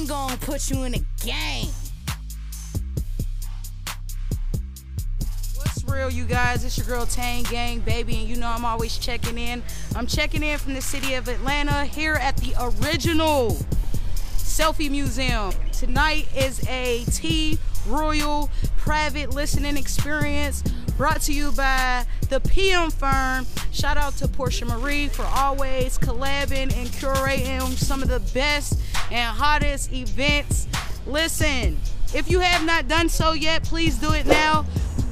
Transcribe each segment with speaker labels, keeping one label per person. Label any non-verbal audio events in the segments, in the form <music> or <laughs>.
Speaker 1: Tang gon' put you in the game.
Speaker 2: What's real, you guys? It's your girl Tang Gang, baby, and you know I'm always checking in. I'm checking in from the city of Atlanta here at the original Selfie Museum. Tonight is a T Royal private listening experience brought to you by the PM firm. Shout out to Portia Marie for always collabing and curating some of the best and hottest events. Listen, if you have not done so yet, please do it now.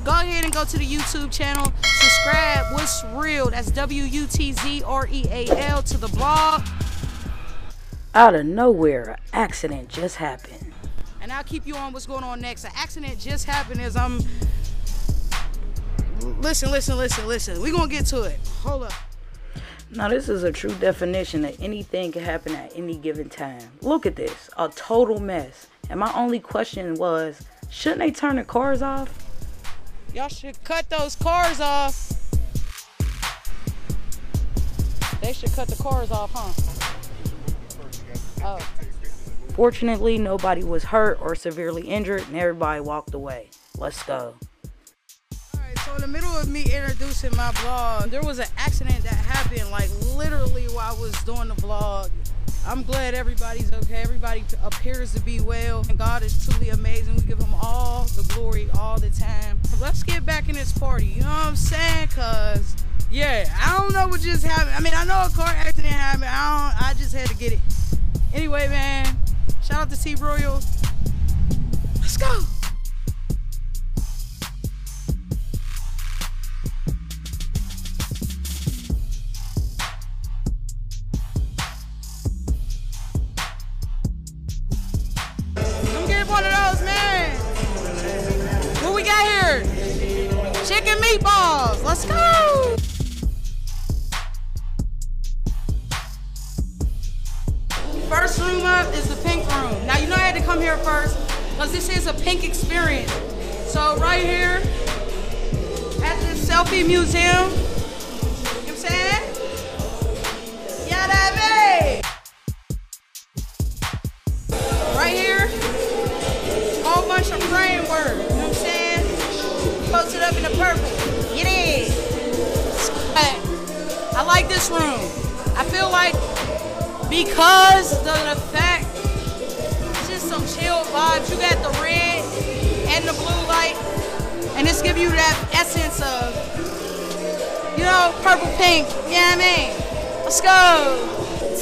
Speaker 2: Go ahead and go to the YouTube channel, subscribe. What's real? That's W U T Z R E A L to the blog.
Speaker 3: Out of nowhere, an accident just happened.
Speaker 2: And I'll keep you on what's going on next. An accident just happened as I'm. Listen, listen, listen, listen. We're going to get to it. Hold up.
Speaker 3: Now, this is a true definition that anything can happen at any given time. Look at this a total mess. And my only question was shouldn't they turn the cars off?
Speaker 2: Y'all should cut those cars off. They should cut the cars off, huh? Oh.
Speaker 3: Fortunately, nobody was hurt or severely injured, and everybody walked away. Let's go.
Speaker 2: So in the middle of me introducing my vlog, there was an accident that happened like literally while I was doing the vlog. I'm glad everybody's okay. Everybody appears to be well. And God is truly amazing. We give him all the glory all the time. Let's get back in this party. You know what I'm saying? Cause yeah, I don't know what just happened. I mean, I know a car accident happened. I don't I just had to get it. Anyway, man, shout out to T Royal. Let's go. Meatballs. Let's go. First room up is the pink room. Now you know I had to come here first because this is a pink experience. So right here at the selfie museum, I room. I feel like because of the fact it's just some chill vibes. You got the red and the blue light, and this give you that essence of, you know, purple pink. Yeah, you know I mean, let's go.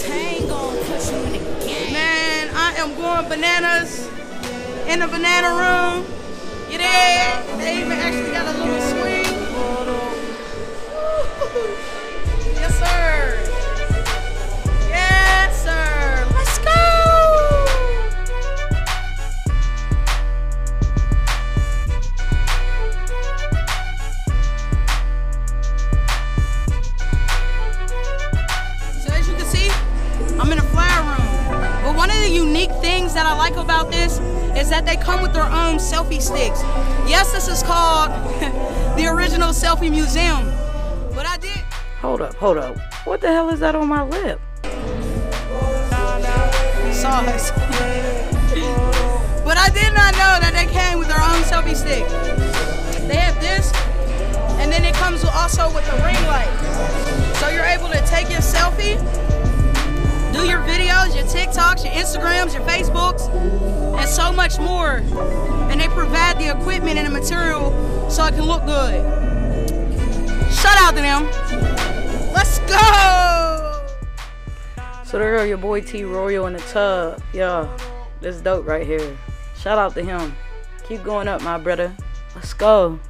Speaker 1: Tang gon' put you in the game.
Speaker 2: Man, I am going bananas in the banana room. You there? They even actually got a little swing. <laughs> Sir. Yes, sir. Let's go. So as you can see, I'm in a flower room. But one of the unique things that I like about this is that they come with their own selfie sticks. Yes, this is called <laughs> the original selfie museum. But I did.
Speaker 3: Hold up, hold up. What the hell is that on my lip?
Speaker 2: sauce. but I did not know that they came with their own selfie stick. They have this, and then it comes also with the ring light. So you're able to take your selfie, do your videos, your TikToks, your Instagrams, your Facebooks, and so much more. And they provide the equipment and the material so it can look good. Shout out to them. Let's go!
Speaker 3: So there go your boy T Royal in the tub. Yeah, this dope right here. Shout out to him. Keep going up, my brother. Let's go.